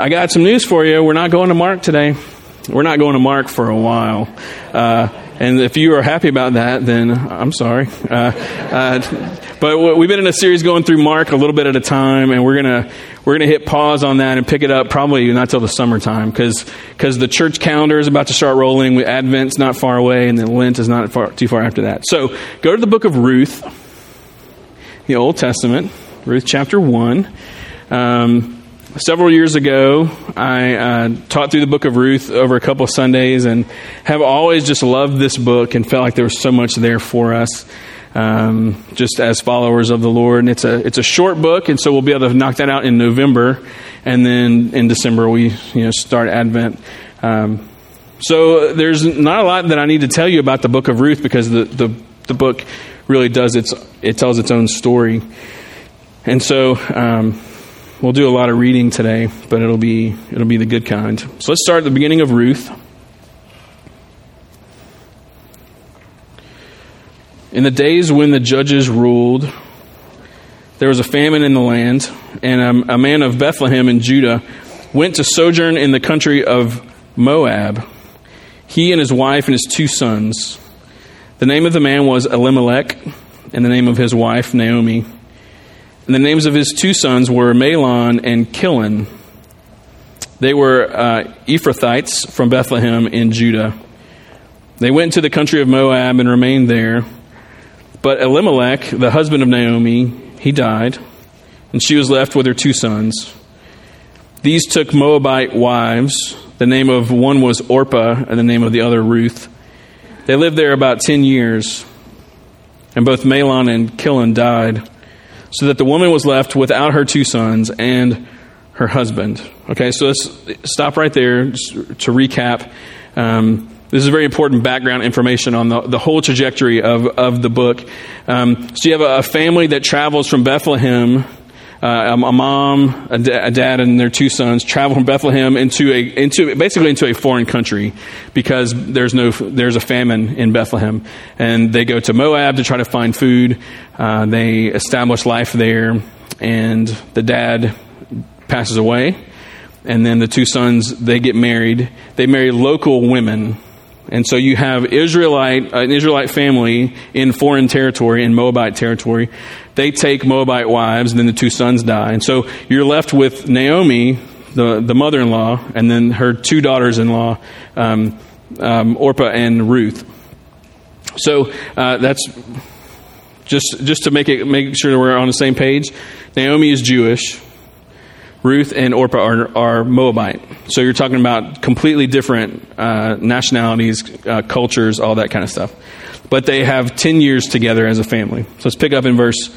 I got some news for you. We're not going to Mark today. We're not going to Mark for a while. Uh, and if you are happy about that, then I'm sorry. Uh, uh, but we've been in a series going through Mark a little bit at a time, and we're gonna we're gonna hit pause on that and pick it up probably not till the summertime because because the church calendar is about to start rolling. Advent's not far away, and then Lent is not far, too far after that. So go to the book of Ruth, the Old Testament, Ruth chapter one. Um, several years ago, I uh, taught through the book of Ruth over a couple of Sundays and have always just loved this book and felt like there was so much there for us. Um, just as followers of the Lord, and it's a it's a short book, and so we'll be able to knock that out in November, and then in December we you know start Advent. Um, so there's not a lot that I need to tell you about the book of Ruth because the the, the book really does its it tells its own story, and so um, We'll do a lot of reading today, but it'll be it'll be the good kind. So let's start at the beginning of Ruth. In the days when the judges ruled, there was a famine in the land, and a, a man of Bethlehem in Judah went to sojourn in the country of Moab. He and his wife and his two sons. The name of the man was Elimelech, and the name of his wife Naomi. And the names of his two sons were Mahlon and Chilion. They were uh, Ephrathites from Bethlehem in Judah. They went to the country of Moab and remained there. But Elimelech, the husband of Naomi, he died, and she was left with her two sons. These took Moabite wives. The name of one was Orpah, and the name of the other Ruth. They lived there about ten years, and both Mahlon and Chilion died so that the woman was left without her two sons and her husband. Okay, so let's stop right there to recap. Um, this is very important background information on the, the whole trajectory of, of the book. Um, so you have a, a family that travels from Bethlehem uh, a mom, a, dad, and their two sons travel from Bethlehem into a into basically into a foreign country because there's no there's a famine in Bethlehem, and they go to Moab to try to find food. Uh, they establish life there, and the dad passes away, and then the two sons they get married. They marry local women and so you have Israelite, an Israelite family in foreign territory, in Moabite territory. They take Moabite wives, and then the two sons die. And so you're left with Naomi, the, the mother in law, and then her two daughters in law, um, um, Orpah and Ruth. So uh, that's just, just to make, it, make sure we're on the same page. Naomi is Jewish. Ruth and Orpah are, are Moabite. So you're talking about completely different uh, nationalities, uh, cultures, all that kind of stuff. But they have 10 years together as a family. So let's pick up in verse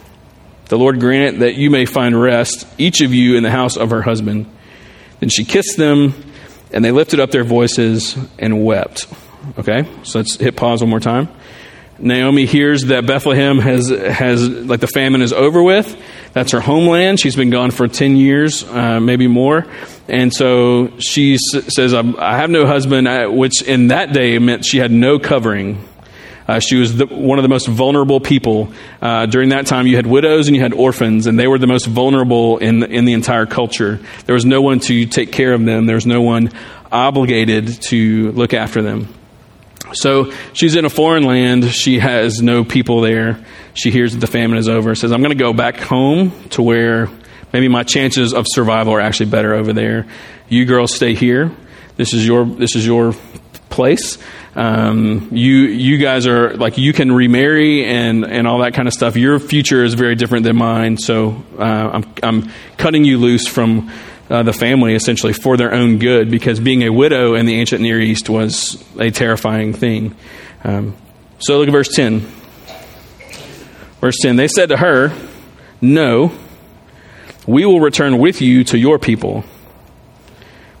The Lord grant that you may find rest, each of you in the house of her husband. Then she kissed them, and they lifted up their voices and wept. Okay, so let's hit pause one more time. Naomi hears that Bethlehem has, has, like the famine is over with. That's her homeland. She's been gone for 10 years, uh, maybe more. And so she s- says, I have no husband, uh, which in that day meant she had no covering. Uh, she was the, one of the most vulnerable people. Uh, during that time, you had widows and you had orphans, and they were the most vulnerable in, in the entire culture. There was no one to take care of them, there was no one obligated to look after them. So she's in a foreign land. She has no people there. She hears that the famine is over. Says, I'm going to go back home to where maybe my chances of survival are actually better over there. You girls stay here. This is your this is your place. Um, you you guys are like you can remarry and and all that kind of stuff. Your future is very different than mine. So uh, I'm I'm cutting you loose from uh, the family essentially for their own good because being a widow in the ancient Near East was a terrifying thing. Um, so look at verse 10. Verse 10 They said to her, No, we will return with you to your people.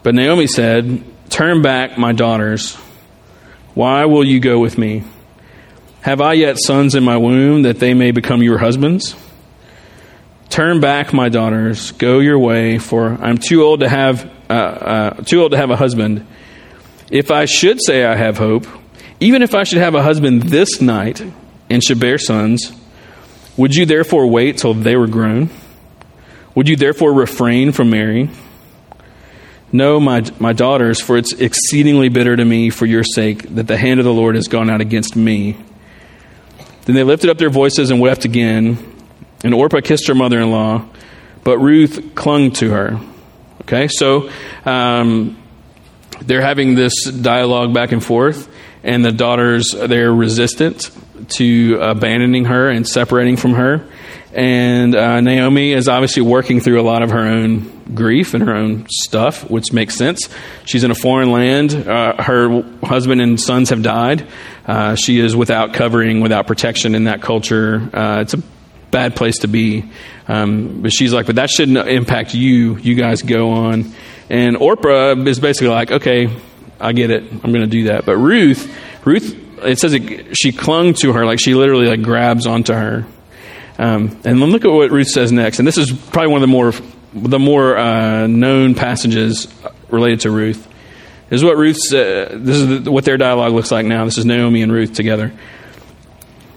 But Naomi said, Turn back, my daughters. Why will you go with me? Have I yet sons in my womb that they may become your husbands? Turn back, my daughters, go your way, for I'm too old to have uh, uh, too old to have a husband. If I should say I have hope, even if I should have a husband this night and should bear sons, would you therefore wait till they were grown? Would you therefore refrain from marrying? No, my, my daughters, for it's exceedingly bitter to me for your sake that the hand of the Lord has gone out against me. Then they lifted up their voices and wept again. And Orpah kissed her mother in law, but Ruth clung to her. Okay, so um, they're having this dialogue back and forth, and the daughters, they're resistant to abandoning her and separating from her. And uh, Naomi is obviously working through a lot of her own grief and her own stuff, which makes sense. She's in a foreign land. Uh, her husband and sons have died. Uh, she is without covering, without protection in that culture. Uh, it's a bad place to be. Um, but she's like, but that shouldn't impact you. You guys go on. And Orpah is basically like, okay, I get it. I'm going to do that. But Ruth, Ruth, it says it, she clung to her, like she literally like grabs onto her. Um, and then look at what Ruth says next. And this is probably one of the more the more uh, known passages related to Ruth. This is what Ruth. Uh, this is what their dialogue looks like now. This is Naomi and Ruth together.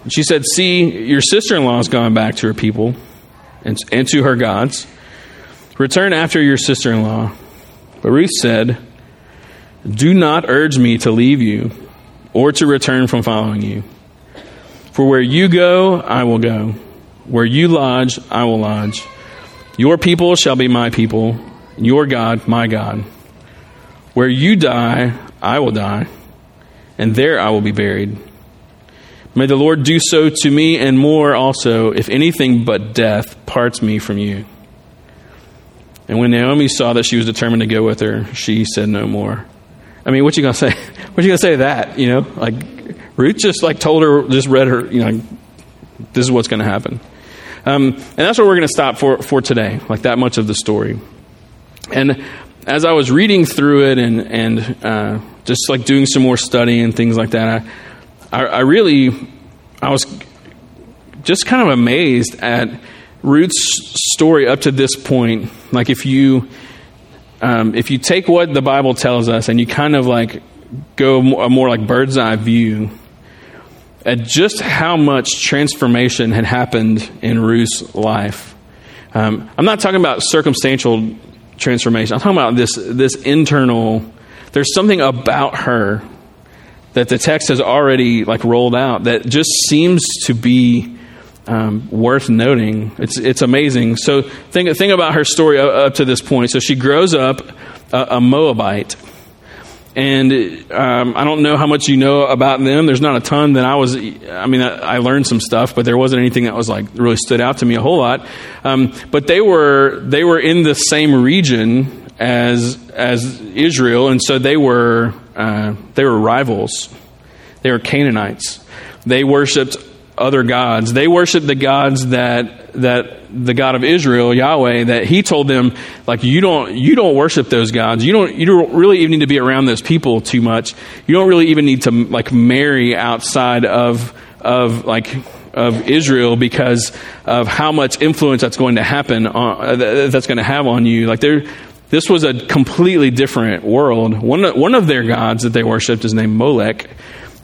She said, "See, your sister-in-law has gone back to her people and, and to her gods. Return after your sister-in-law." But Ruth said, "Do not urge me to leave you, or to return from following you. For where you go, I will go." Where you lodge, I will lodge. Your people shall be my people, your God, my God. Where you die, I will die, and there I will be buried. May the Lord do so to me and more also, if anything but death parts me from you. And when Naomi saw that she was determined to go with her, she said no more. I mean, what you gonna say? What you gonna say to that? You know, like Ruth just like told her, just read her. You know, this is what's gonna happen. Um, and that's where we're going to stop for, for today, like that much of the story. And as I was reading through it and, and uh, just like doing some more study and things like that, I, I, I really, I was just kind of amazed at Ruth's story up to this point. Like if you, um, if you take what the Bible tells us and you kind of like go a more like bird's eye view, at just how much transformation had happened in Ruth's life. Um, I'm not talking about circumstantial transformation. I'm talking about this this internal. There's something about her that the text has already like rolled out that just seems to be um, worth noting. It's it's amazing. So think think about her story up to this point. So she grows up a, a Moabite and um, I don't know how much you know about them. There's not a ton that I was. I mean, I, I, learned some stuff, but there wasn't anything that was like really stood out to me a whole lot. Um, but they were they were in the same region as as Israel, and so they were uh, they were rivals. They were Canaanites. They worshipped other gods. They worshiped the gods that that the God of Israel, Yahweh, that He told them, like you don't you don't worship those gods. You don't you don't really even need to be around those people too much. You don't really even need to like marry outside of of like of Israel because of how much influence that's going to happen on, uh, that's going to have on you. Like there, this was a completely different world. One one of their gods that they worshipped is named Molech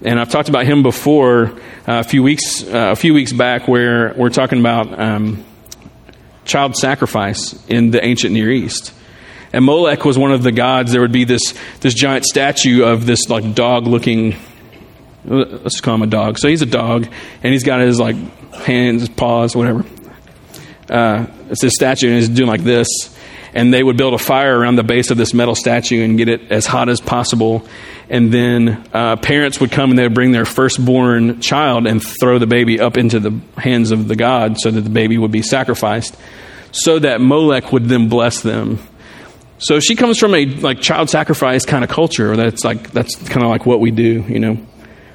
and I've talked about him before uh, a few weeks uh, a few weeks back, where we're talking about um, child sacrifice in the ancient Near East. And Molech was one of the gods. There would be this this giant statue of this like dog looking. Let's call him a dog. So he's a dog, and he's got his like hands, paws, whatever. Uh, it's this statue, and he's doing like this and they would build a fire around the base of this metal statue and get it as hot as possible. And then uh, parents would come and they would bring their firstborn child and throw the baby up into the hands of the god so that the baby would be sacrificed, so that Molech would then bless them. So she comes from a like child sacrifice kind of culture. That's like that's kind of like what we do, you know.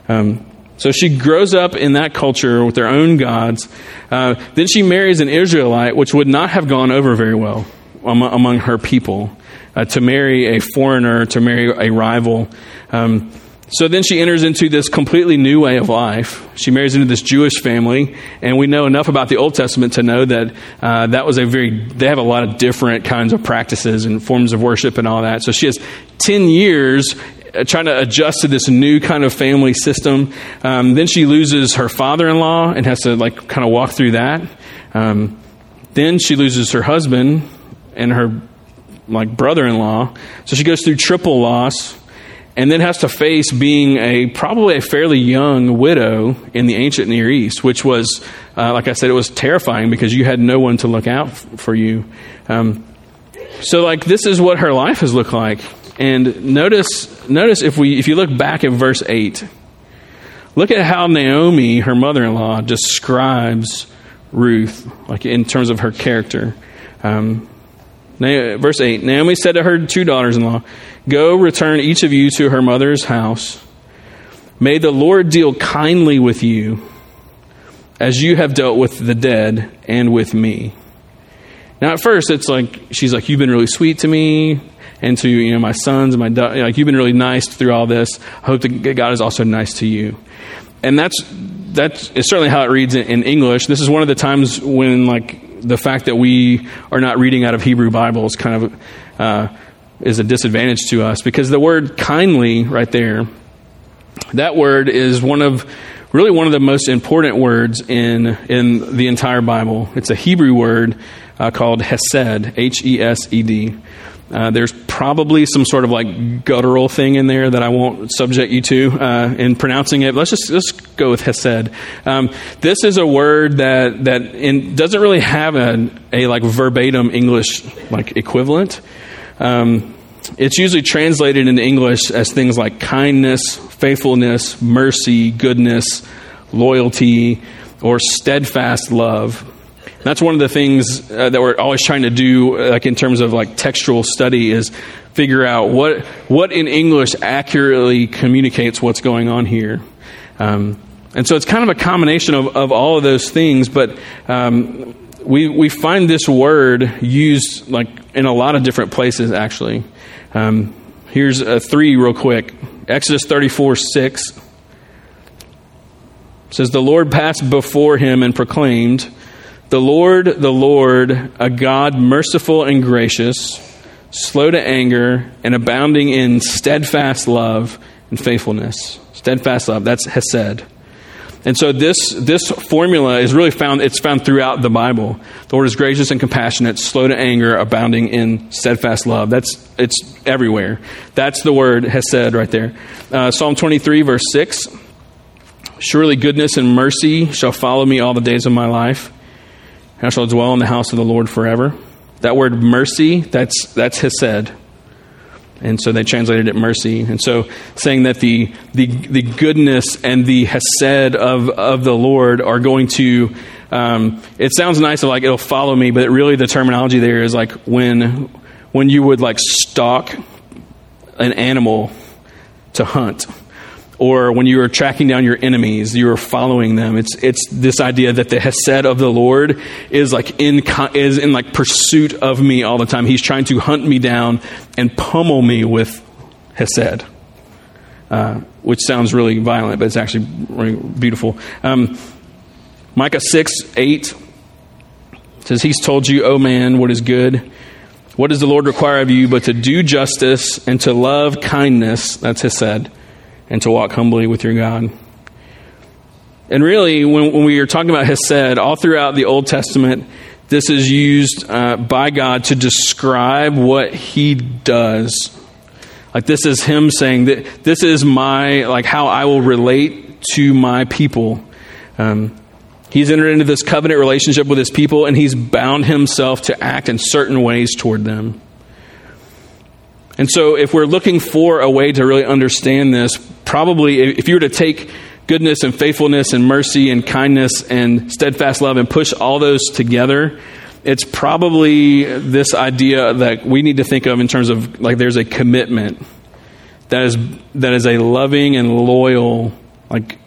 Um, so she grows up in that culture with their own gods. Uh, then she marries an Israelite, which would not have gone over very well among her people. uh, to marry a foreigner, to marry a rival. Um, so then she enters into this completely new way of life. She marries into this Jewish family, and we know enough about the Old Testament to know that uh, that was a very, they have a lot of different kinds of practices and forms of worship and all that. So she has 10 years uh, trying to adjust to this new kind of family system. Um, then she loses her father in law and has to, like, kind of walk through that. Um, then she loses her husband and her, like, brother in law. So she goes through triple loss and then has to face being a probably a fairly young widow in the ancient Near East, which was, uh, like I said, it was terrifying because you had no one to look out f- for you. Um, so, like, this is what her life has looked like. And notice, notice if we, if you look back at verse eight, look at how Naomi, her mother-in-law, describes Ruth, like in terms of her character. Um, verse 8 Naomi said to her two daughters in law, Go return each of you to her mother's house. May the Lord deal kindly with you as you have dealt with the dead and with me. Now, at first, it's like, she's like, You've been really sweet to me and to you know my sons and my like you've been really nice through all this. I hope that God is also nice to you. And that's that's certainly how it reads in, in English. This is one of the times when like the fact that we are not reading out of Hebrew Bibles kind of uh, is a disadvantage to us because the word kindly right there, that word is one of really one of the most important words in in the entire Bible. It's a Hebrew word uh, called Hesed, H E S E D. Uh, there's probably some sort of like guttural thing in there that I won't subject you to uh, in pronouncing it. Let's just let's go with Hesed. Um, this is a word that that in, doesn't really have a, a like verbatim English like equivalent. Um, it's usually translated into English as things like kindness, faithfulness, mercy, goodness, loyalty, or steadfast love. That's one of the things uh, that we're always trying to do, uh, like in terms of like textual study, is figure out what what in English accurately communicates what's going on here. Um, and so it's kind of a combination of, of all of those things, but um, we we find this word used like in a lot of different places actually. Um, here's a three real quick. Exodus 34 6 says, The Lord passed before him and proclaimed, The Lord, the Lord, a God merciful and gracious, slow to anger, and abounding in steadfast love and faithfulness. Steadfast love, that's Hesed. And so this, this formula is really found, it's found throughout the Bible. The Lord is gracious and compassionate, slow to anger, abounding in steadfast love. That's, it's everywhere. That's the word Hesed right there. Uh, Psalm 23 verse 6. Surely goodness and mercy shall follow me all the days of my life. I shall dwell in the house of the Lord forever. That word mercy, that's, that's Hesed. And so they translated it mercy. And so saying that the, the, the goodness and the hesed of, of the Lord are going to, um, it sounds nice, of like it'll follow me, but really the terminology there is like when, when you would like stalk an animal to hunt or when you are tracking down your enemies, you are following them. It's it's this idea that the hesed of the Lord is like in is in like pursuit of me all the time. He's trying to hunt me down and pummel me with hesed, uh, which sounds really violent, but it's actually really beautiful. Um, Micah six eight says, "He's told you, oh man, what is good." What does the Lord require of you but to do justice and to love kindness? That's hesed and to walk humbly with your God. And really, when, when we are talking about Hesed, all throughout the Old Testament, this is used uh, by God to describe what He does. Like this is Him saying that this is my like how I will relate to my people. Um, he's entered into this covenant relationship with His people, and He's bound Himself to act in certain ways toward them. And so, if we're looking for a way to really understand this, probably if you were to take goodness and faithfulness and mercy and kindness and steadfast love and push all those together, it's probably this idea that we need to think of in terms of like there's a commitment that is that is a loving and loyal like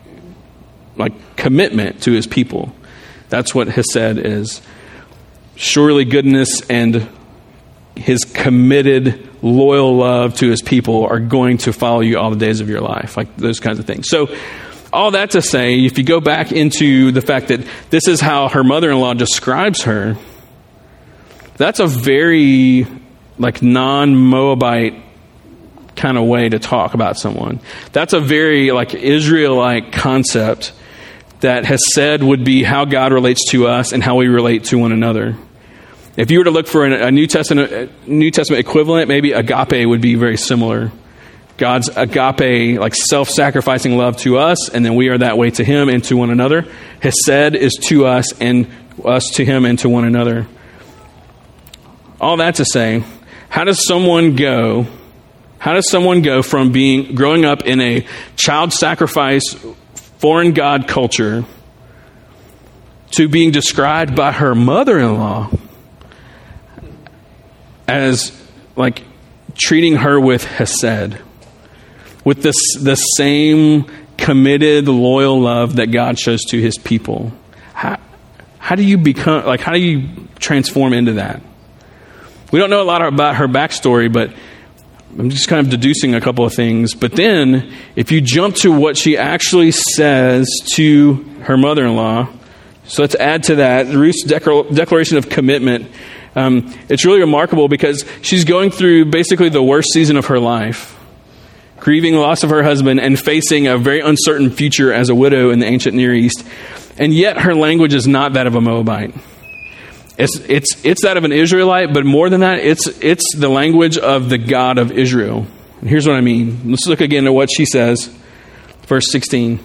like commitment to his people. That's what Hesed is. Surely goodness and his committed loyal love to his people are going to follow you all the days of your life. Like those kinds of things. So, all that to say, if you go back into the fact that this is how her mother in law describes her, that's a very like non Moabite kind of way to talk about someone. That's a very like Israelite concept that has said would be how God relates to us and how we relate to one another. If you were to look for a New Testament, New Testament equivalent, maybe agape would be very similar. God's agape, like self sacrificing love to us, and then we are that way to Him and to one another. Hesed is to us and us to Him and to one another. All that to say, how does someone go? How does someone go from being growing up in a child sacrifice foreign god culture to being described by her mother-in-law as like treating her with hesed with this the same committed loyal love that God shows to his people how, how do you become like how do you transform into that we don't know a lot about her backstory, but I'm just kind of deducing a couple of things. But then, if you jump to what she actually says to her mother in law, so let's add to that Ruth's declaration of commitment. Um, it's really remarkable because she's going through basically the worst season of her life, grieving the loss of her husband and facing a very uncertain future as a widow in the ancient Near East. And yet, her language is not that of a Moabite. It's, it's, it's that of an Israelite, but more than that, it's, it's the language of the God of Israel. And here's what I mean. Let's look again at what she says. Verse 16.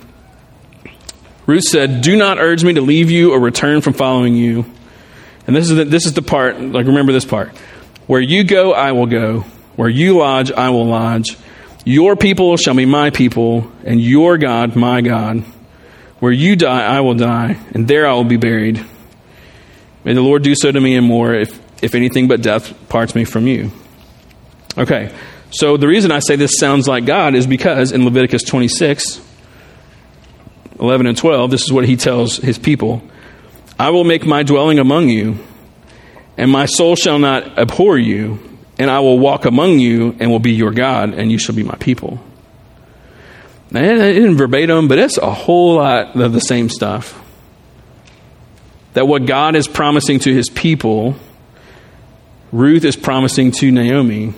Ruth said, Do not urge me to leave you or return from following you. And this is the, this is the part, like remember this part. Where you go, I will go. Where you lodge, I will lodge. Your people shall be my people, and your God, my God. Where you die, I will die, and there I will be buried. May the Lord do so to me and more if, if anything but death parts me from you. Okay, so the reason I say this sounds like God is because in Leviticus 26, 11 and 12, this is what he tells his people I will make my dwelling among you, and my soul shall not abhor you, and I will walk among you and will be your God, and you shall be my people. Now, it isn't verbatim, but it's a whole lot of the same stuff that what God is promising to his people, Ruth is promising to Naomi.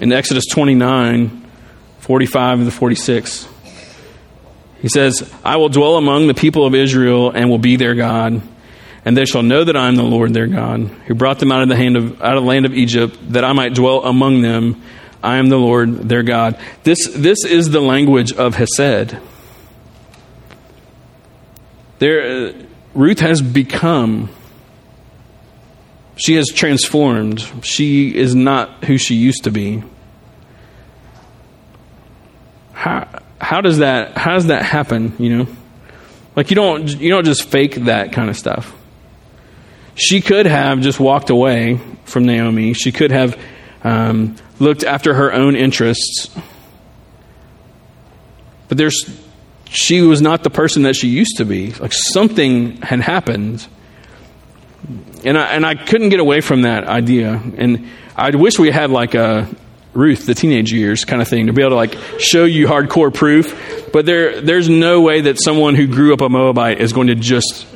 In Exodus 29 45 to 46, he says, I will dwell among the people of Israel and will be their God. And they shall know that I am the Lord their God, who brought them out of the hand of out of the land of Egypt, that I might dwell among them. I am the Lord their God. This this is the language of Hesed. There, uh, Ruth has become, she has transformed. She is not who she used to be. How, how does that how does that happen, you know? Like you don't you don't just fake that kind of stuff. She could have just walked away from Naomi. She could have um, looked after her own interests. But there's she was not the person that she used to be. Like something had happened. And I, and I couldn't get away from that idea. And I wish we had like a Ruth, the teenage years kind of thing, to be able to like show you hardcore proof. But there, there's no way that someone who grew up a Moabite is going to just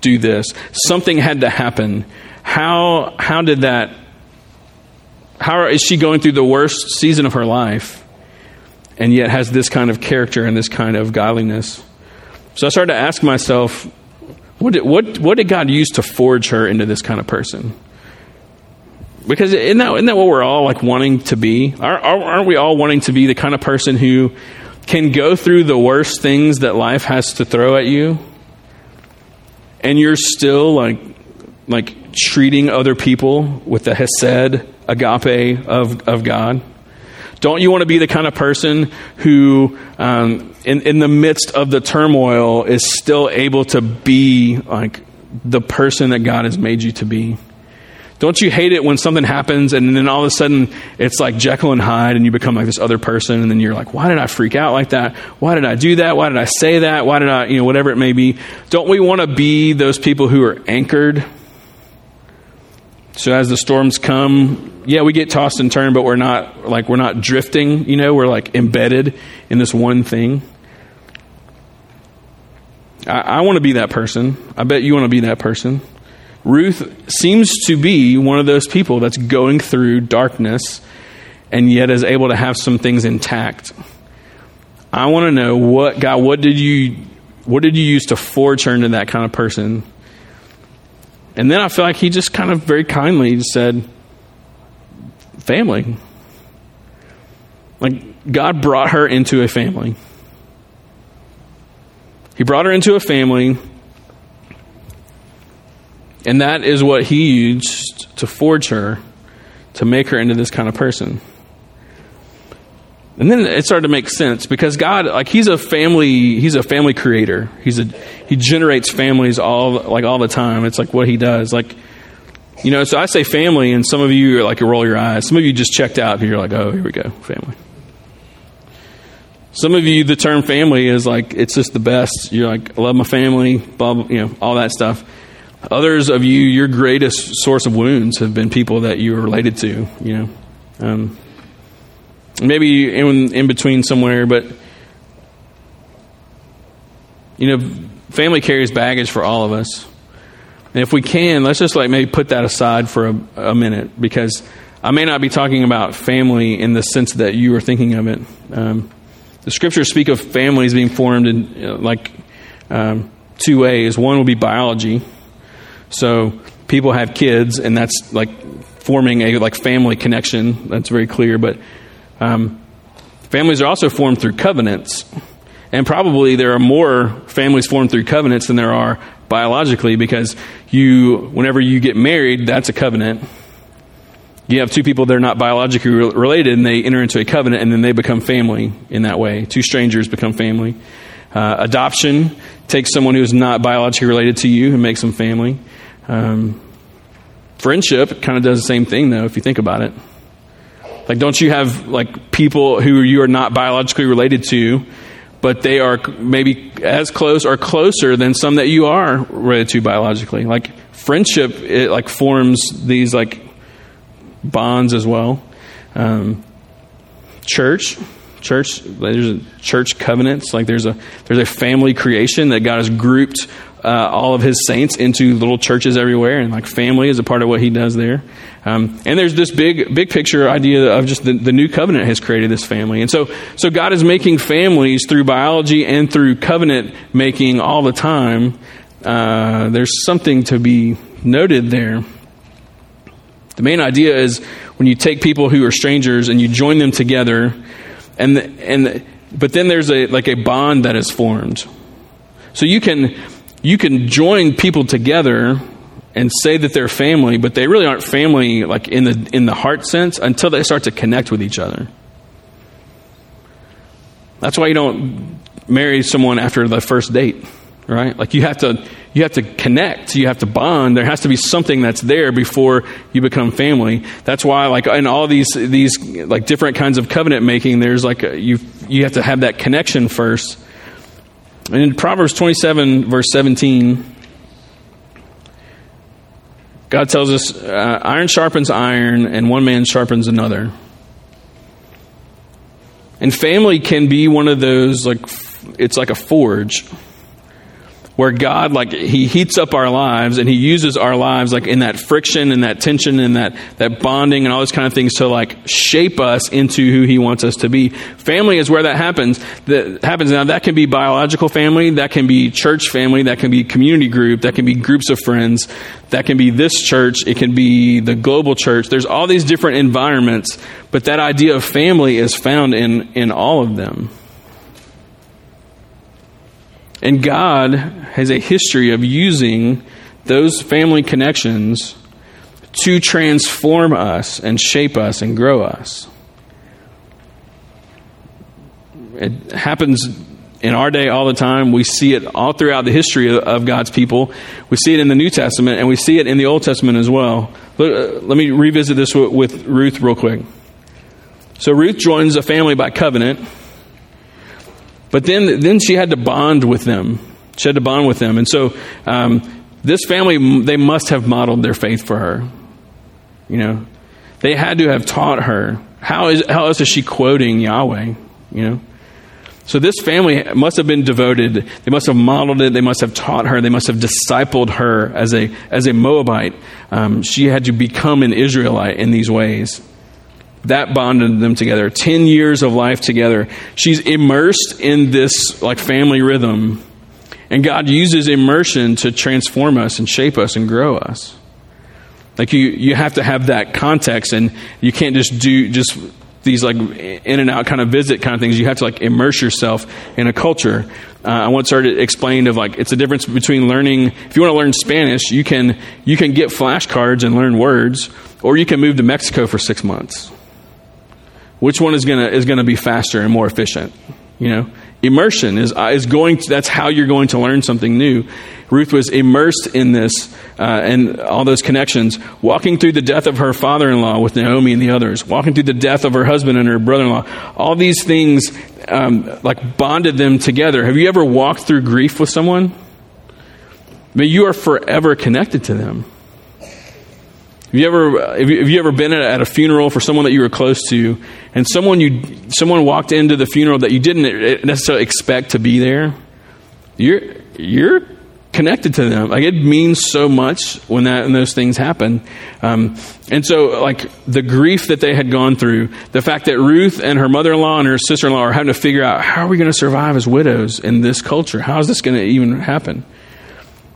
do this. Something had to happen. How, how did that, how is she going through the worst season of her life? and yet has this kind of character and this kind of godliness. So I started to ask myself, what did, what, what did God use to forge her into this kind of person? Because isn't that, isn't that what we're all like wanting to be? Aren't we all wanting to be the kind of person who can go through the worst things that life has to throw at you, and you're still like like treating other people with the hesed agape of, of God? Don't you want to be the kind of person who, um, in, in the midst of the turmoil, is still able to be like the person that God has made you to be? Don't you hate it when something happens and then all of a sudden it's like Jekyll and Hyde and you become like this other person and then you're like, why did I freak out like that? Why did I do that? Why did I say that? Why did I, you know, whatever it may be? Don't we want to be those people who are anchored So as the storms come, yeah, we get tossed and turned, but we're not like we're not drifting, you know, we're like embedded in this one thing. I, I want to be that person. I bet you want to be that person. Ruth seems to be one of those people that's going through darkness and yet is able to have some things intact. I want to know what God, what did you what did you use to forge her into that kind of person? And then I feel like he just kind of very kindly said, family. Like, God brought her into a family. He brought her into a family, and that is what he used to forge her, to make her into this kind of person. And then it started to make sense because God, like He's a family, He's a family creator. He's a He generates families all like all the time. It's like what He does. Like, you know, so I say family, and some of you are like you roll your eyes. Some of you just checked out because you're like, oh, here we go, family. Some of you, the term family is like it's just the best. You're like, I love my family, blah, blah, you know, all that stuff. Others of you, your greatest source of wounds have been people that you are related to. You know. Um, maybe in, in between somewhere, but you know, family carries baggage for all of us. And if we can, let's just like maybe put that aside for a, a minute because I may not be talking about family in the sense that you are thinking of it. Um, the scriptures speak of families being formed in know, like um, two ways. One will be biology. So people have kids, and that's like forming a like family connection. That's very clear. But um, families are also formed through covenants. And probably there are more families formed through covenants than there are biologically because you, whenever you get married, that's a covenant. You have two people that are not biologically related and they enter into a covenant and then they become family in that way. Two strangers become family. Uh, adoption takes someone who's not biologically related to you and makes them family. Um, friendship kind of does the same thing, though, if you think about it. Like, don't you have like people who you are not biologically related to, but they are maybe as close or closer than some that you are related to biologically? Like, friendship it like forms these like bonds as well. Um, church, church, there's church covenants. Like, there's a there's a family creation that God has grouped uh, all of his saints into little churches everywhere, and like family is a part of what he does there. Um, and there's this big, big picture idea of just the, the, new covenant has created this family, and so, so God is making families through biology and through covenant making all the time. Uh, there's something to be noted there. The main idea is when you take people who are strangers and you join them together, and the, and the, but then there's a like a bond that is formed. So you can you can join people together and say that they're family, but they really aren't family like in the in the heart sense until they start to connect with each other. That's why you don't marry someone after the first date, right? Like you have to you have to connect, you have to bond. There has to be something that's there before you become family. That's why like in all these these like different kinds of covenant making, there's like you you have to have that connection first. And in Proverbs 27 verse 17, God tells us uh, iron sharpens iron and one man sharpens another. And family can be one of those, like, it's like a forge where God, like, He heats up our lives and He uses our lives, like, in that friction and that tension and that, that bonding and all those kind of things to, like, shape us into who He wants us to be. Family is where that happens. That happens now. That can be biological family, that can be church family, that can be community group, that can be groups of friends, that can be this church, it can be the global church. There's all these different environments, but that idea of family is found in, in all of them. And God has a history of using those family connections to transform us and shape us and grow us. It happens in our day all the time. We see it all throughout the history of God's people. We see it in the New Testament and we see it in the Old Testament as well. Let, uh, let me revisit this with Ruth real quick. So Ruth joins a family by covenant. But then, then she had to bond with them. She had to bond with them. And so um, this family, they must have modeled their faith for her. You know, they had to have taught her. How is how else is she quoting Yahweh? You know. So this family must have been devoted. They must have modeled it. They must have taught her. They must have discipled her as a as a Moabite. Um, she had to become an Israelite in these ways. That bonded them together. Ten years of life together. She's immersed in this like family rhythm, and God uses immersion to transform us and shape us and grow us. Like you, you have to have that context, and you can't just do just these like in and out kind of visit kind of things. You have to like immerse yourself in a culture. Uh, I once heard it explained of like it's a difference between learning. If you want to learn Spanish, you can you can get flashcards and learn words, or you can move to Mexico for six months. Which one is gonna is gonna be faster and more efficient? You know, immersion is is going. To, that's how you're going to learn something new. Ruth was immersed in this uh, and all those connections, walking through the death of her father in law with Naomi and the others, walking through the death of her husband and her brother in law. All these things um, like bonded them together. Have you ever walked through grief with someone? I mean, you are forever connected to them. Have you ever have you, have you ever been at a funeral for someone that you were close to, and someone you someone walked into the funeral that you didn't necessarily expect to be there? You're you're connected to them. Like it means so much when that and those things happen. Um, and so, like the grief that they had gone through, the fact that Ruth and her mother-in-law and her sister-in-law are having to figure out how are we going to survive as widows in this culture? How is this going to even happen?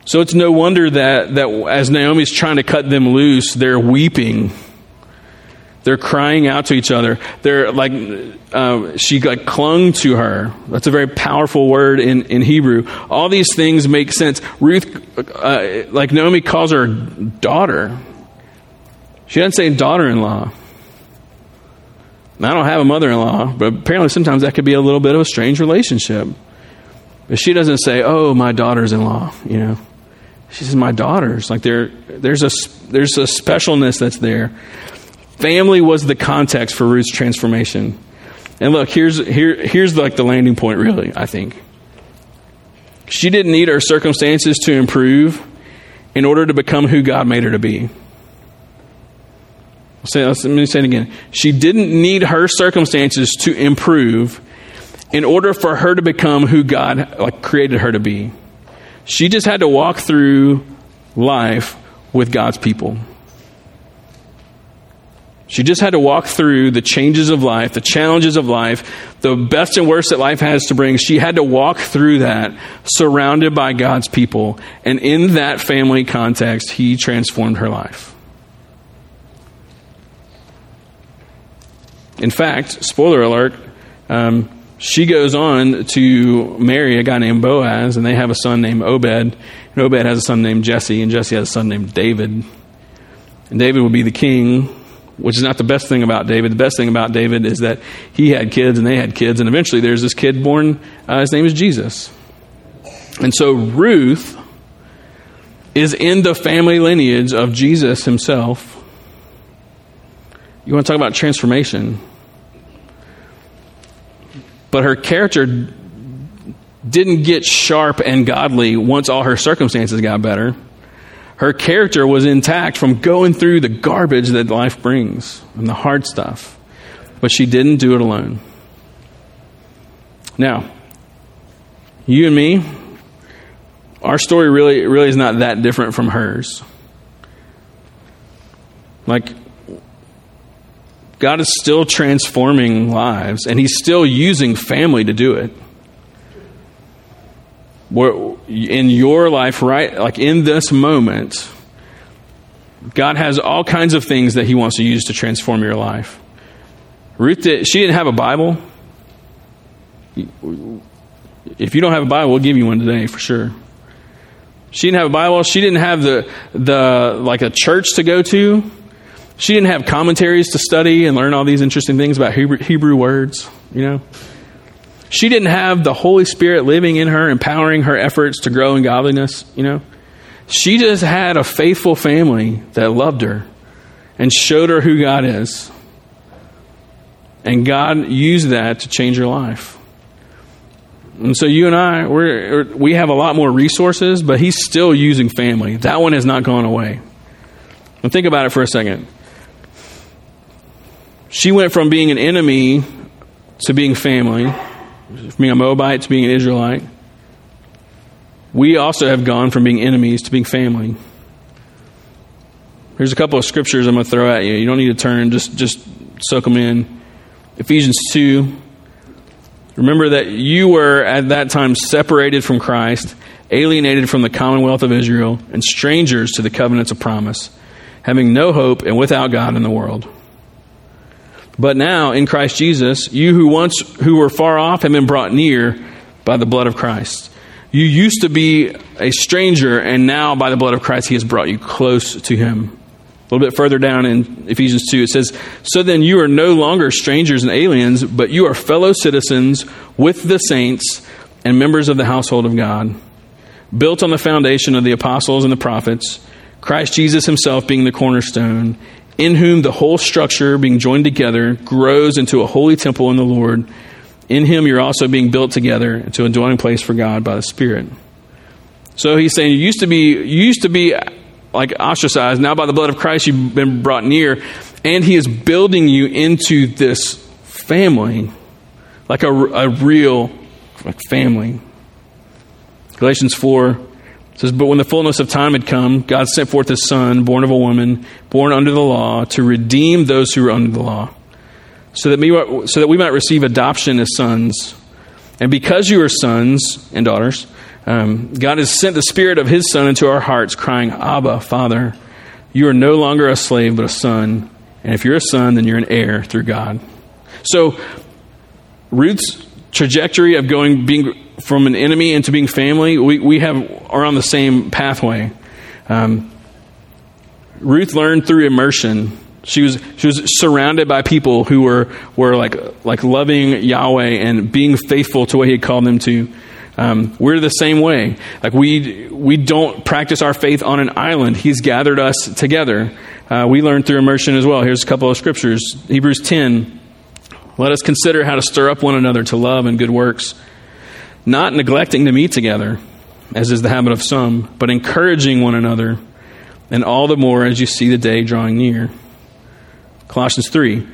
So it's no wonder that that as Naomi's trying to cut them loose, they're weeping they're crying out to each other. They're like, uh, she like clung to her. That's a very powerful word in, in Hebrew. All these things make sense. Ruth, uh, like Naomi calls her daughter. She doesn't say daughter in law. I don't have a mother in law, but apparently sometimes that could be a little bit of a strange relationship. But she doesn't say, oh, my daughters in law, you know. She says, my daughters. Like there, there's a, there's a specialness that's there. Family was the context for Ruth's transformation. And look, here's here here's like the landing point really, I think. She didn't need her circumstances to improve in order to become who God made her to be. Say, let me say it again. She didn't need her circumstances to improve in order for her to become who God like, created her to be. She just had to walk through life with God's people. She just had to walk through the changes of life, the challenges of life, the best and worst that life has to bring. She had to walk through that surrounded by God's people. And in that family context, He transformed her life. In fact, spoiler alert, um, she goes on to marry a guy named Boaz, and they have a son named Obed. And Obed has a son named Jesse, and Jesse has a son named David. And David will be the king which is not the best thing about David. The best thing about David is that he had kids and they had kids, and eventually there's this kid born. Uh, his name is Jesus. And so Ruth is in the family lineage of Jesus himself. You want to talk about transformation? But her character didn't get sharp and godly once all her circumstances got better her character was intact from going through the garbage that life brings and the hard stuff. But she didn't do it alone. Now, you and me, our story really, really is not that different from hers. Like, God is still transforming lives, and He's still using family to do it in your life, right, like in this moment, God has all kinds of things that He wants to use to transform your life. Ruth, did, she didn't have a Bible. If you don't have a Bible, we'll give you one today for sure. She didn't have a Bible. She didn't have the the like a church to go to. She didn't have commentaries to study and learn all these interesting things about Hebrew, Hebrew words. You know, she didn't have the Holy Spirit living in her, empowering her efforts to grow in godliness, you know. She just had a faithful family that loved her and showed her who God is. And God used that to change her life. And so you and I, we we have a lot more resources, but He's still using family. That one has not gone away. And think about it for a second. She went from being an enemy to being family, from being a Moabite to being an Israelite. We also have gone from being enemies to being family. Here's a couple of scriptures I'm going to throw at you. You don't need to turn, just, just soak them in. Ephesians 2. Remember that you were at that time separated from Christ, alienated from the commonwealth of Israel, and strangers to the covenants of promise, having no hope and without God in the world. But now, in Christ Jesus, you who once who were far off have been brought near by the blood of Christ. You used to be a stranger, and now by the blood of Christ, he has brought you close to him. A little bit further down in Ephesians 2, it says, So then you are no longer strangers and aliens, but you are fellow citizens with the saints and members of the household of God, built on the foundation of the apostles and the prophets, Christ Jesus himself being the cornerstone in whom the whole structure, being joined together, grows into a holy temple in the Lord. In him you're also being built together into a dwelling place for God by the Spirit. So he's saying you used to be you used to be like ostracized. Now by the blood of Christ you've been brought near, and he is building you into this family, like a, a real like family. Galatians four it says, But when the fullness of time had come, God sent forth his Son, born of a woman, born under the law, to redeem those who were under the law, so that, we, so that we might receive adoption as sons. And because you are sons and daughters, um, God has sent the Spirit of his Son into our hearts, crying, Abba, Father. You are no longer a slave, but a son. And if you're a son, then you're an heir through God. So, Ruth's trajectory of going, being from an enemy into being family, we, we have are on the same pathway. Um, Ruth learned through immersion. She was she was surrounded by people who were were like like loving Yahweh and being faithful to what He had called them to. Um, we're the same way. Like we we don't practice our faith on an island. He's gathered us together. Uh, we learn through immersion as well. Here's a couple of scriptures. Hebrews ten. Let us consider how to stir up one another to love and good works not neglecting to meet together, as is the habit of some, but encouraging one another, and all the more as you see the day drawing near. Colossians 3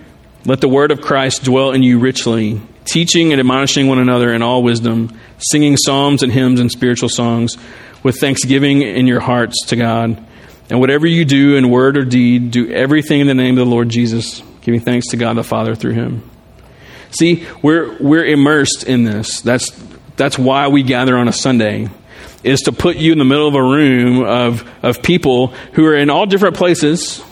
Let the word of Christ dwell in you richly, teaching and admonishing one another in all wisdom, singing psalms and hymns and spiritual songs, with thanksgiving in your hearts to God. And whatever you do in word or deed, do everything in the name of the Lord Jesus, giving thanks to God the Father through him. See, we're, we're immersed in this. That's that's why we gather on a Sunday, is to put you in the middle of a room of, of people who are in all different places.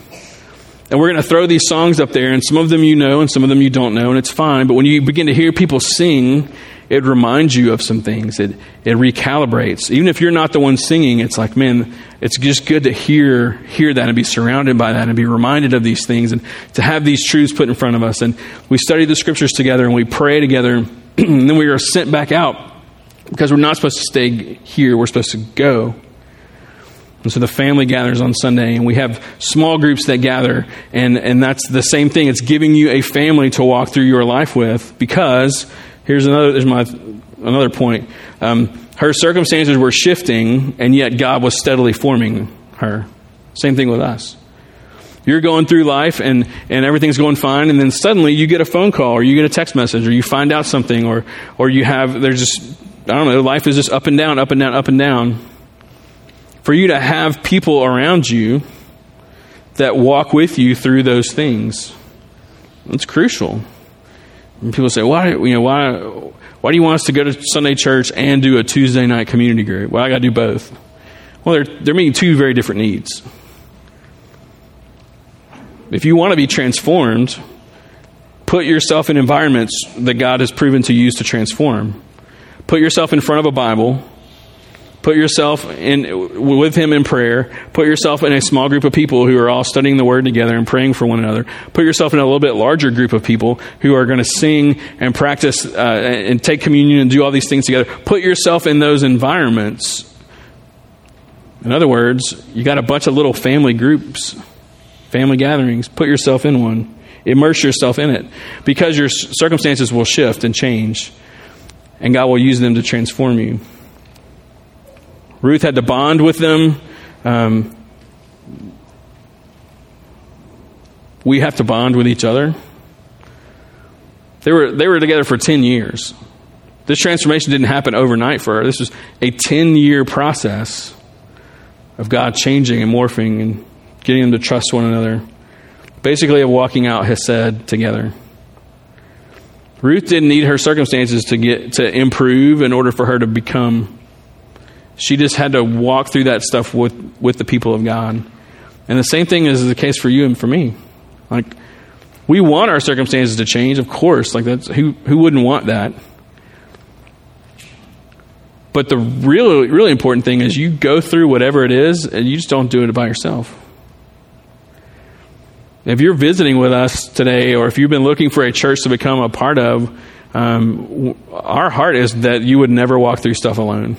And we're going to throw these songs up there, and some of them you know, and some of them you don't know, and it's fine. But when you begin to hear people sing, it reminds you of some things. It, it recalibrates. Even if you're not the one singing, it's like, man, it's just good to hear, hear that and be surrounded by that and be reminded of these things and to have these truths put in front of us. And we study the scriptures together and we pray together, and then we are sent back out because we're not supposed to stay here, we're supposed to go. And so the family gathers on Sunday, and we have small groups that gather, and, and that's the same thing. It's giving you a family to walk through your life with, because here's another, my, another point. Um, her circumstances were shifting, and yet God was steadily forming her. Same thing with us. You're going through life and, and everything's going fine, and then suddenly you get a phone call, or you get a text message, or you find out something, or, or you have, there's just I don't know, life is just up and down, up and down, up and down. For you to have people around you that walk with you through those things, it's crucial. And people say, why, you know, why, why do you want us to go to Sunday church and do a Tuesday night community group? Well, I got to do both. Well, they're, they're meeting two very different needs. If you want to be transformed, put yourself in environments that God has proven to use to transform. Put yourself in front of a Bible. Put yourself in with him in prayer. Put yourself in a small group of people who are all studying the word together and praying for one another. Put yourself in a little bit larger group of people who are going to sing and practice uh, and take communion and do all these things together. Put yourself in those environments. In other words, you got a bunch of little family groups, family gatherings. Put yourself in one. Immerse yourself in it because your circumstances will shift and change and God will use them to transform you. Ruth had to bond with them. Um, we have to bond with each other. They were, they were together for 10 years. This transformation didn't happen overnight for her. This was a 10 year process of God changing and morphing and getting them to trust one another. Basically, of walking out Hesed together. Ruth didn't need her circumstances to get to improve in order for her to become. She just had to walk through that stuff with, with the people of God. And the same thing is the case for you and for me. Like we want our circumstances to change, of course. Like that's who who wouldn't want that? But the really really important thing is you go through whatever it is and you just don't do it by yourself. If you're visiting with us today, or if you've been looking for a church to become a part of, um, our heart is that you would never walk through stuff alone.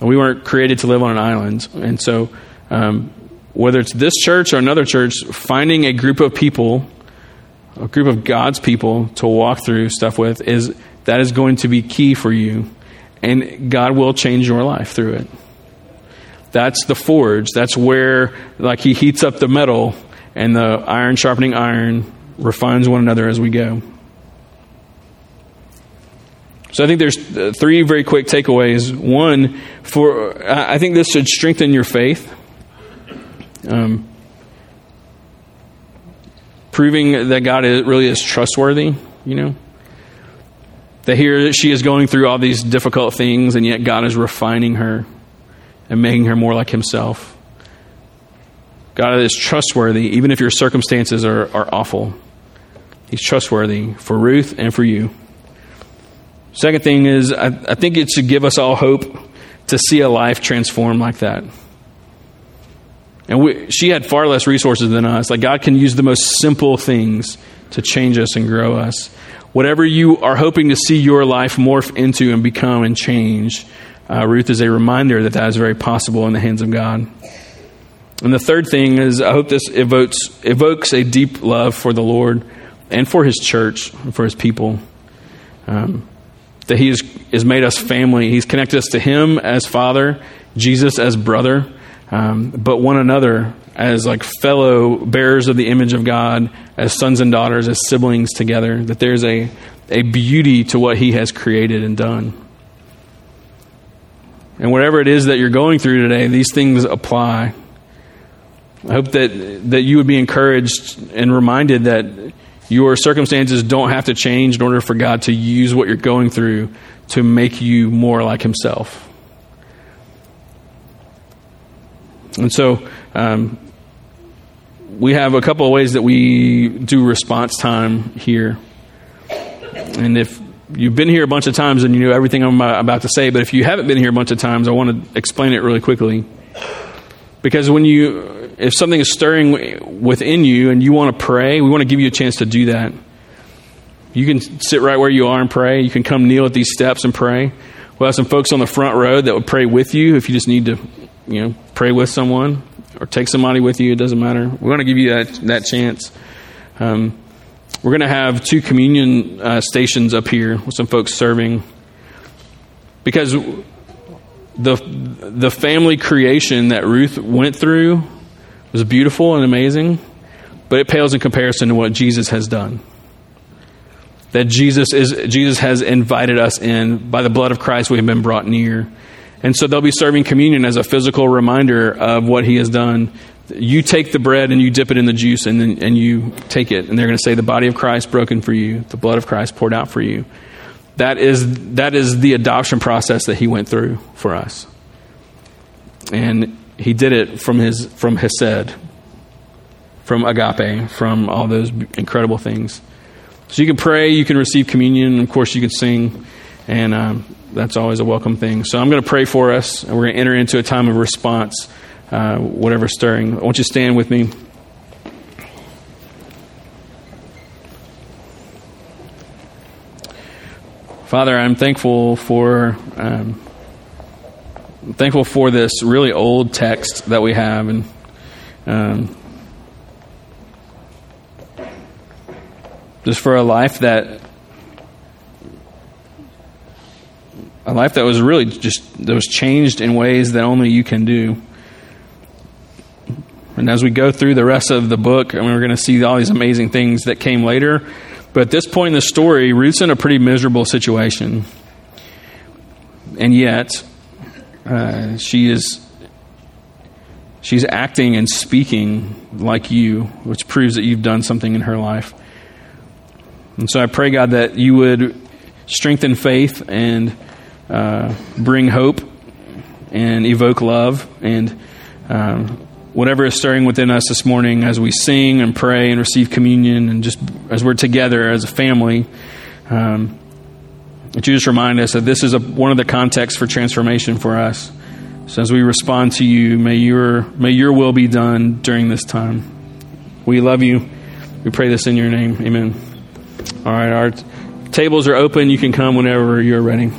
We weren't created to live on an island. And so, um, whether it's this church or another church, finding a group of people, a group of God's people to walk through stuff with, is that is going to be key for you. And God will change your life through it. That's the forge. That's where, like, He heats up the metal and the iron sharpening iron refines one another as we go. So I think there's uh, three very quick takeaways. One, for I think this should strengthen your faith, um, proving that God is, really is trustworthy. You know, that here she is going through all these difficult things, and yet God is refining her and making her more like Himself. God is trustworthy, even if your circumstances are, are awful. He's trustworthy for Ruth and for you. Second thing is, I, I think it should give us all hope to see a life transformed like that. And we, she had far less resources than us. Like, God can use the most simple things to change us and grow us. Whatever you are hoping to see your life morph into and become and change, uh, Ruth is a reminder that that is very possible in the hands of God. And the third thing is, I hope this evokes, evokes a deep love for the Lord and for His church, and for His people. Um, that He has, has made us family. He's connected us to Him as Father, Jesus as brother, um, but one another as like fellow bearers of the image of God, as sons and daughters, as siblings together. That there's a, a beauty to what He has created and done. And whatever it is that you're going through today, these things apply. I hope that, that you would be encouraged and reminded that your circumstances don't have to change in order for God to use what you're going through to make you more like Himself. And so, um, we have a couple of ways that we do response time here. And if you've been here a bunch of times and you know everything I'm about to say, but if you haven't been here a bunch of times, I want to explain it really quickly. Because when you if something is stirring within you and you want to pray, we want to give you a chance to do that. You can sit right where you are and pray. You can come kneel at these steps and pray. We'll have some folks on the front row that will pray with you if you just need to, you know, pray with someone or take somebody with you. It doesn't matter. We want to give you that that chance. Um, we're going to have two communion uh, stations up here with some folks serving because the the family creation that Ruth went through was beautiful and amazing, but it pales in comparison to what Jesus has done. That Jesus is Jesus has invited us in by the blood of Christ we have been brought near. And so they'll be serving communion as a physical reminder of what he has done. You take the bread and you dip it in the juice and then, and you take it and they're going to say the body of Christ broken for you, the blood of Christ poured out for you. That is that is the adoption process that he went through for us. And he did it from his from Hesed, from agape, from all those incredible things. So you can pray, you can receive communion, of course you can sing, and um, that's always a welcome thing. So I'm going to pray for us, and we're going to enter into a time of response, uh, whatever stirring. I want you to stand with me. Father, I'm thankful for um, I'm thankful for this really old text that we have, and um, just for a life that a life that was really just that was changed in ways that only you can do. And as we go through the rest of the book, I mean, we're going to see all these amazing things that came later. But at this point in the story, Ruth's in a pretty miserable situation. And yet, uh, she is she's acting and speaking like you, which proves that you've done something in her life. And so I pray, God, that you would strengthen faith and uh, bring hope and evoke love and um, whatever is stirring within us this morning as we sing and pray and receive communion and just as we're together as a family. Um, just remind us that this is a, one of the contexts for transformation for us. So as we respond to you, may your may your will be done during this time. We love you. We pray this in your name. Amen. All right, our tables are open. You can come whenever you're ready.